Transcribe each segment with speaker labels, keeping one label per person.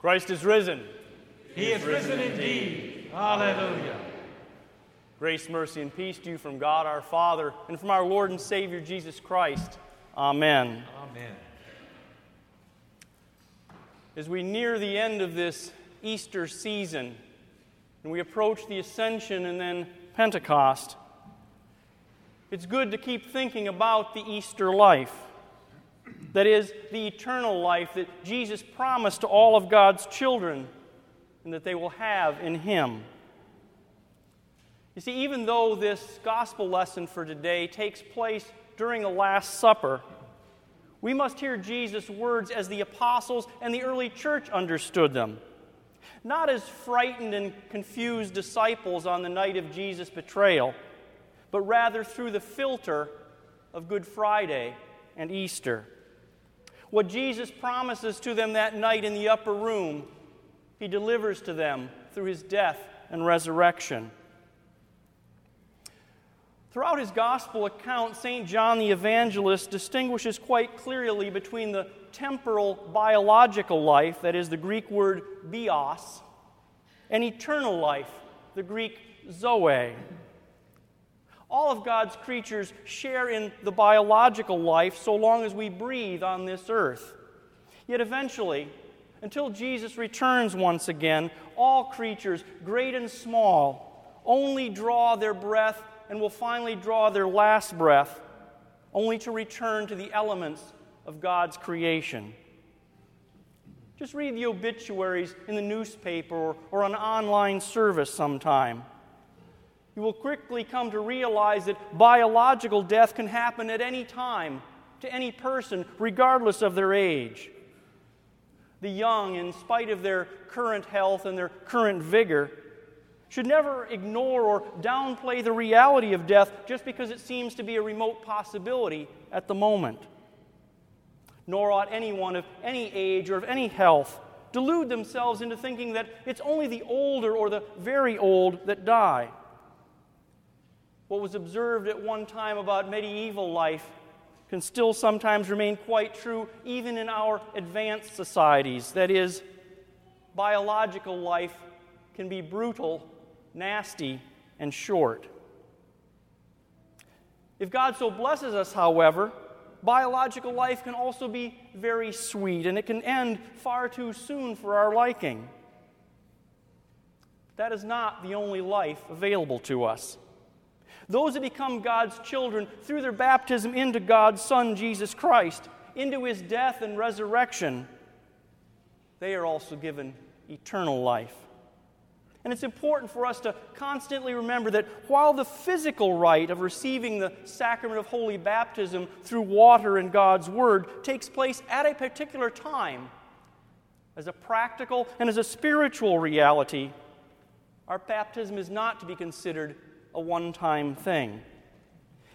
Speaker 1: Christ is risen.
Speaker 2: He is risen indeed. Hallelujah.
Speaker 1: Grace, mercy, and peace to you from God our Father and from our Lord and Savior Jesus Christ. Amen.
Speaker 2: Amen.
Speaker 1: As we near the end of this Easter season and we approach the Ascension and then Pentecost, it's good to keep thinking about the Easter life. That is, the eternal life that Jesus promised to all of God's children and that they will have in Him. You see, even though this gospel lesson for today takes place during the Last Supper, we must hear Jesus' words as the apostles and the early church understood them. Not as frightened and confused disciples on the night of Jesus' betrayal, but rather through the filter of Good Friday and Easter. What Jesus promises to them that night in the upper room, he delivers to them through his death and resurrection. Throughout his gospel account, St. John the Evangelist distinguishes quite clearly between the temporal biological life, that is the Greek word bios, and eternal life, the Greek zoe. All of God's creatures share in the biological life so long as we breathe on this earth. Yet eventually, until Jesus returns once again, all creatures, great and small, only draw their breath and will finally draw their last breath, only to return to the elements of God's creation. Just read the obituaries in the newspaper or, or an online service sometime. You will quickly come to realize that biological death can happen at any time to any person, regardless of their age. The young, in spite of their current health and their current vigor, should never ignore or downplay the reality of death just because it seems to be a remote possibility at the moment. Nor ought anyone of any age or of any health delude themselves into thinking that it's only the older or the very old that die. What was observed at one time about medieval life can still sometimes remain quite true even in our advanced societies. That is, biological life can be brutal nasty, and short. If God so blesses us, however, biological life can also be very sweet and it can end far too soon for our liking. That is not the only life available to us. Those who become God's children through their baptism into God's Son, Jesus Christ, into his death and resurrection, they are also given eternal life. And it's important for us to constantly remember that while the physical rite of receiving the sacrament of holy baptism through water and God's Word takes place at a particular time, as a practical and as a spiritual reality, our baptism is not to be considered a one time thing.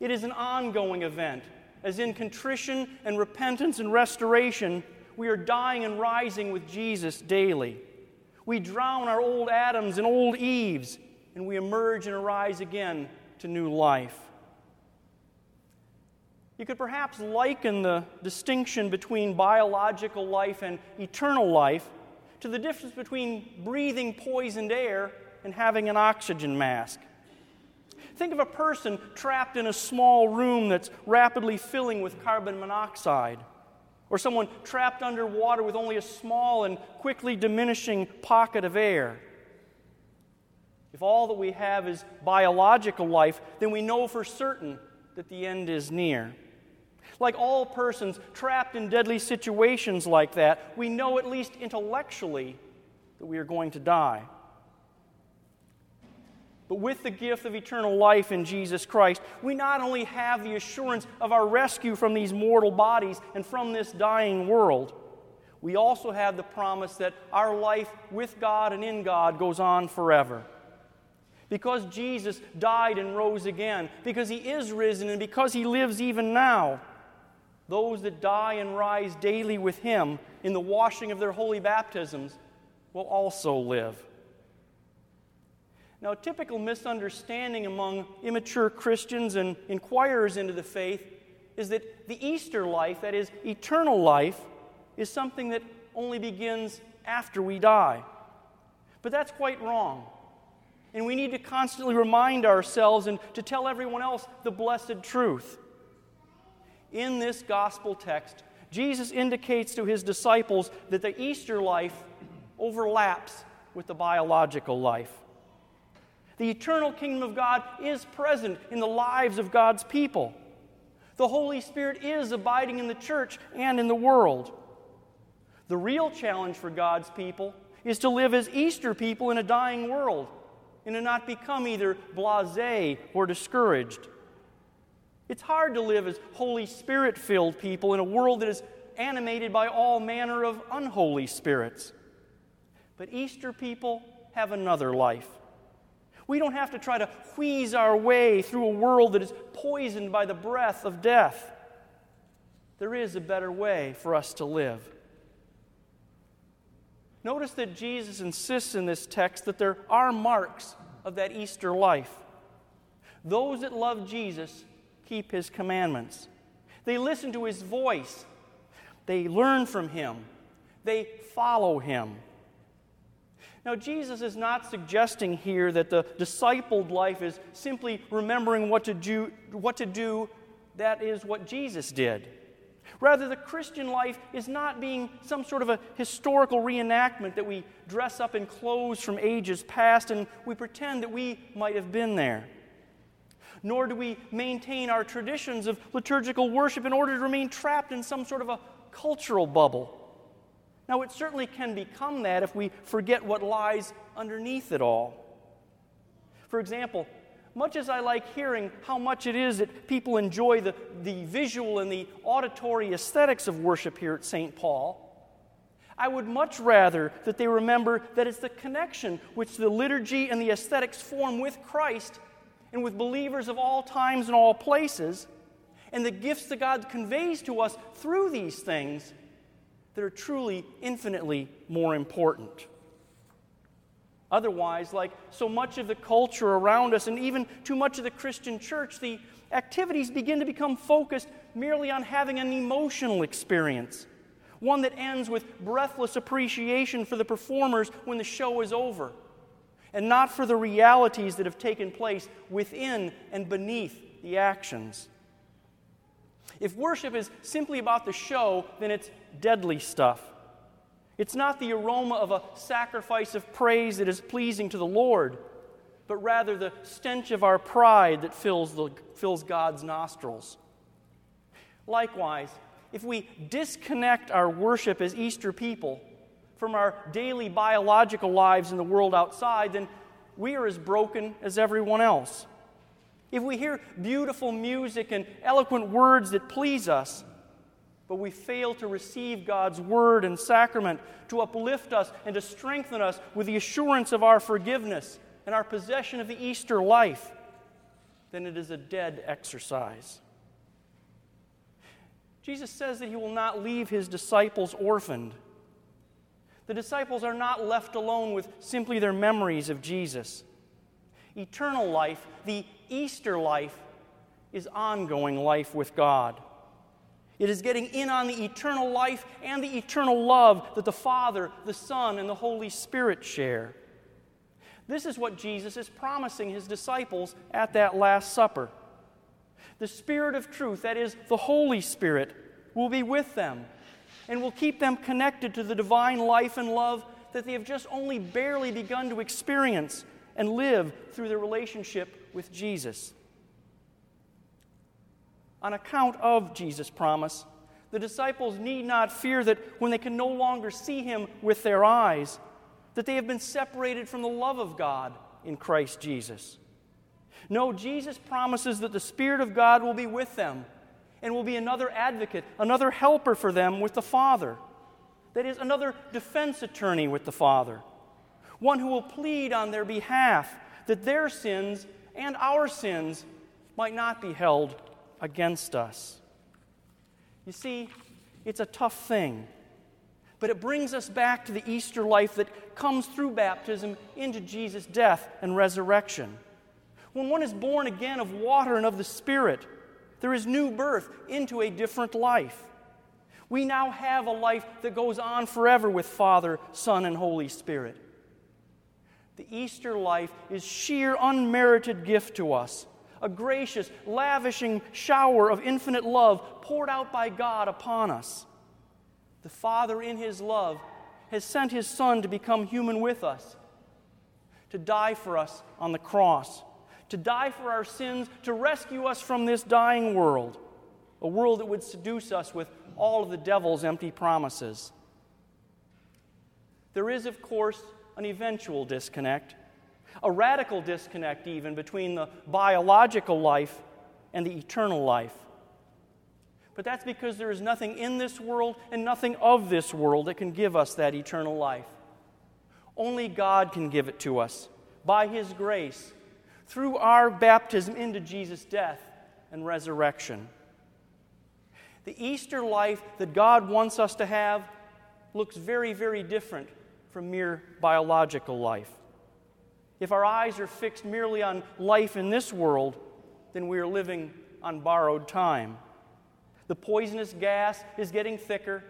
Speaker 1: It is an ongoing event, as in contrition and repentance and restoration, we are dying and rising with Jesus daily. We drown our old Adams and old Eves, and we emerge and arise again to new life. You could perhaps liken the distinction between biological life and eternal life to the difference between breathing poisoned air and having an oxygen mask. Think of a person trapped in a small room that's rapidly filling with carbon monoxide or someone trapped underwater with only a small and quickly diminishing pocket of air. If all that we have is biological life, then we know for certain that the end is near. Like all persons trapped in deadly situations like that, we know at least intellectually that we are going to die. But with the gift of eternal life in Jesus Christ, we not only have the assurance of our rescue from these mortal bodies and from this dying world, we also have the promise that our life with God and in God goes on forever. Because Jesus died and rose again, because he is risen, and because he lives even now, those that die and rise daily with him in the washing of their holy baptisms will also live. Now, a typical misunderstanding among immature Christians and inquirers into the faith is that the Easter life, that is, eternal life, is something that only begins after we die. But that's quite wrong. And we need to constantly remind ourselves and to tell everyone else the blessed truth. In this gospel text, Jesus indicates to his disciples that the Easter life overlaps with the biological life. The eternal kingdom of God is present in the lives of God's people. The Holy Spirit is abiding in the church and in the world. The real challenge for God's people is to live as Easter people in a dying world and to not become either blase or discouraged. It's hard to live as Holy Spirit filled people in a world that is animated by all manner of unholy spirits. But Easter people have another life. We don't have to try to wheeze our way through a world that is poisoned by the breath of death. There is a better way for us to live. Notice that Jesus insists in this text that there are marks of that Easter life. Those that love Jesus keep his commandments, they listen to his voice, they learn from him, they follow him. Now, Jesus is not suggesting here that the discipled life is simply remembering what to do, what to do that is what Jesus did. Rather, the Christian life is not being some sort of a historical reenactment that we dress up in clothes from ages past and we pretend that we might have been there. Nor do we maintain our traditions of liturgical worship in order to remain trapped in some sort of a cultural bubble. Now, it certainly can become that if we forget what lies underneath it all. For example, much as I like hearing how much it is that people enjoy the, the visual and the auditory aesthetics of worship here at St. Paul, I would much rather that they remember that it's the connection which the liturgy and the aesthetics form with Christ and with believers of all times and all places, and the gifts that God conveys to us through these things that are truly infinitely more important. Otherwise, like so much of the culture around us and even too much of the Christian church, the activities begin to become focused merely on having an emotional experience, one that ends with breathless appreciation for the performers when the show is over, and not for the realities that have taken place within and beneath the actions. If worship is simply about the show, then it's deadly stuff. It's not the aroma of a sacrifice of praise that is pleasing to the Lord, but rather the stench of our pride that fills, the, fills God's nostrils. Likewise, if we disconnect our worship as Easter people from our daily biological lives in the world outside, then we are as broken as everyone else. If we hear beautiful music and eloquent words that please us, but we fail to receive God's word and sacrament to uplift us and to strengthen us with the assurance of our forgiveness and our possession of the Easter life, then it is a dead exercise. Jesus says that he will not leave his disciples orphaned. The disciples are not left alone with simply their memories of Jesus. Eternal life, the Easter life, is ongoing life with God. It is getting in on the eternal life and the eternal love that the Father, the Son, and the Holy Spirit share. This is what Jesus is promising his disciples at that Last Supper. The Spirit of truth, that is, the Holy Spirit, will be with them and will keep them connected to the divine life and love that they have just only barely begun to experience and live through their relationship with Jesus on account of Jesus' promise, the disciples need not fear that when they can no longer see him with their eyes, that they have been separated from the love of God in Christ Jesus. No, Jesus promises that the Spirit of God will be with them and will be another advocate, another helper for them with the Father. That is, another defense attorney with the Father. One who will plead on their behalf that their sins and our sins might not be held against us. You see, it's a tough thing, but it brings us back to the Easter life that comes through baptism into Jesus' death and resurrection. When one is born again of water and of the Spirit, there is new birth into a different life. We now have a life that goes on forever with Father, Son, and Holy Spirit. The Easter life is sheer unmerited gift to us, a gracious, lavishing shower of infinite love poured out by God upon us. The Father, in His love, has sent His Son to become human with us, to die for us on the cross, to die for our sins, to rescue us from this dying world, a world that would seduce us with all of the devil's empty promises. There is, of course, an eventual disconnect, a radical disconnect even between the biological life and the eternal life. But that's because there is nothing in this world and nothing of this world that can give us that eternal life. Only God can give it to us by His grace through our baptism into Jesus' death and resurrection. The Easter life that God wants us to have looks very, very different from mere biological life. If our eyes are fixed merely on life in this world, then we are living on borrowed time. The poisonous gas is getting thicker,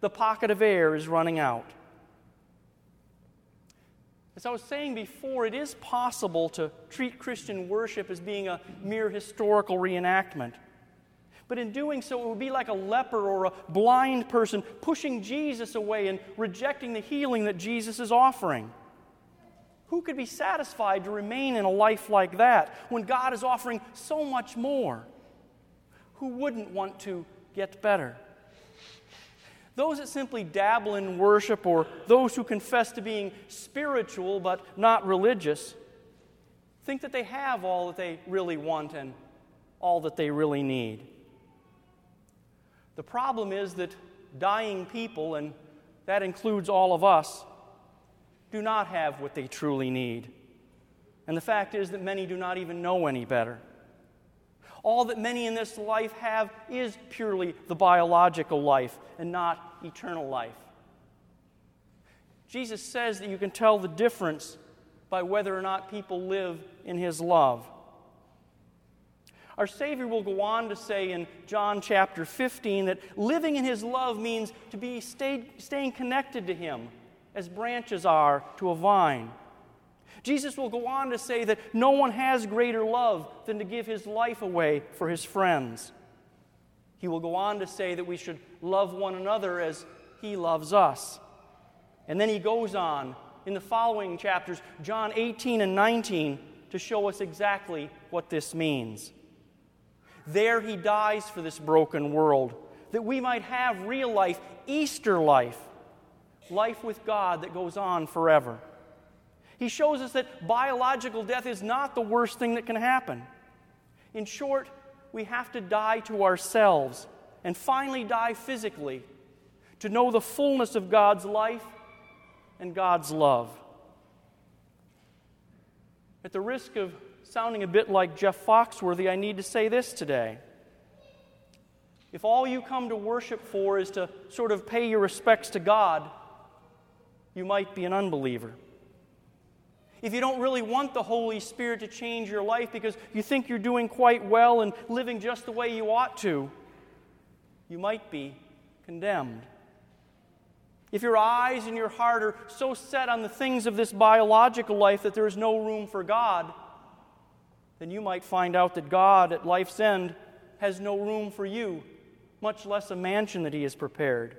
Speaker 1: the pocket of air is running out. As I was saying before, it is possible to treat Christian worship as being a mere historical reenactment. But in doing so, it would be like a leper or a blind person pushing Jesus away and rejecting the healing that Jesus is offering. Who could be satisfied to remain in a life like that when God is offering so much more? Who wouldn't want to get better? Those that simply dabble in worship or those who confess to being spiritual but not religious think that they have all that they really want and all that they really need. The problem is that dying people, and that includes all of us, do not have what they truly need. And the fact is that many do not even know any better. All that many in this life have is purely the biological life and not eternal life. Jesus says that you can tell the difference by whether or not people live in his love. Our Savior will go on to say in John chapter 15 that living in His love means to be stay, staying connected to Him as branches are to a vine. Jesus will go on to say that no one has greater love than to give his life away for his friends. He will go on to say that we should love one another as he loves us. And then he goes on in the following chapters, John 18 and 19, to show us exactly what this means. There he dies for this broken world, that we might have real life, Easter life, life with God that goes on forever. He shows us that biological death is not the worst thing that can happen. In short, we have to die to ourselves and finally die physically to know the fullness of God's life and God's love. At the risk of sounding a bit like Jeff Foxworthy, I need to say this today. If all you come to worship for is to sort of pay your respects to God, you might be an unbeliever. If you don't really want the Holy Spirit to change your life because you think you're doing quite well and living just the way you ought to, you might be condemned. If your eyes and your heart are so set on the things of this biological life that there is no room for God, then you might find out that God at life's end has no room for you, much less a mansion that He has prepared.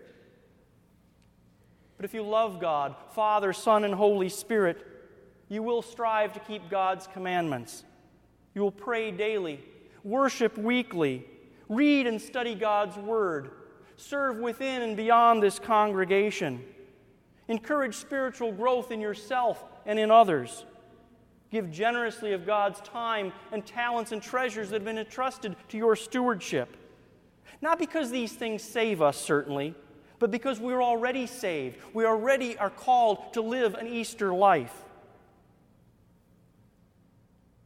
Speaker 1: But if you love God, Father, Son, and Holy Spirit, you will strive to keep God's commandments. You will pray daily, worship weekly, read and study God's Word, serve within and beyond this congregation, encourage spiritual growth in yourself and in others. Give generously of God's time and talents and treasures that have been entrusted to your stewardship. Not because these things save us, certainly, but because we're already saved. We already are called to live an Easter life.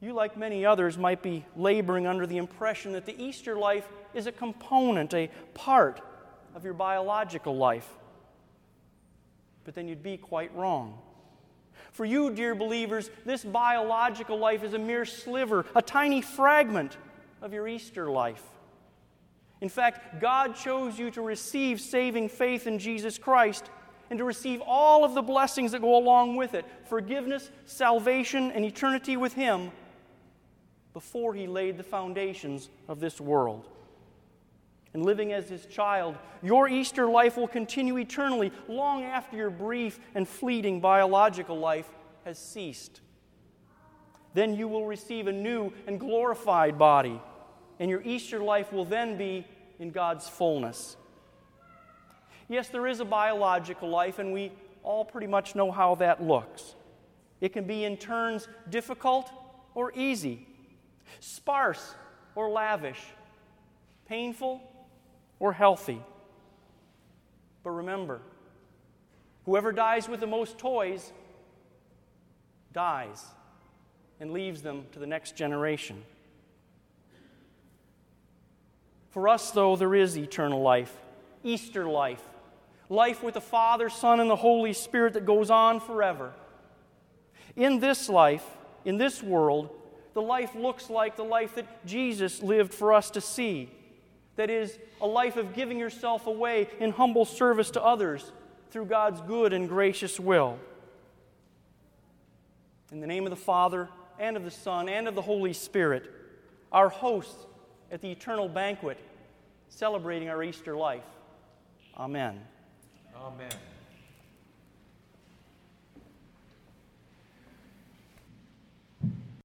Speaker 1: You, like many others, might be laboring under the impression that the Easter life is a component, a part of your biological life. But then you'd be quite wrong. For you, dear believers, this biological life is a mere sliver, a tiny fragment of your Easter life. In fact, God chose you to receive saving faith in Jesus Christ and to receive all of the blessings that go along with it forgiveness, salvation, and eternity with Him before He laid the foundations of this world. And living as His child, your Easter life will continue eternally long after your brief and fleeting biological life has ceased. Then you will receive a new and glorified body, and your Easter life will then be in God's fullness. Yes, there is a biological life, and we all pretty much know how that looks. It can be in turns difficult or easy, sparse or lavish, painful or healthy. But remember, whoever dies with the most toys dies and leaves them to the next generation. For us, though, there is eternal life, Easter life, life with the Father, Son, and the Holy Spirit that goes on forever. In this life, in this world, the life looks like the life that Jesus lived for us to see. That is, a life of giving yourself away in humble service to others through God's good and gracious will. In the name of the Father, and of the Son, and of the Holy Spirit, our hosts at the eternal banquet, celebrating our Easter life. Amen.
Speaker 2: Amen.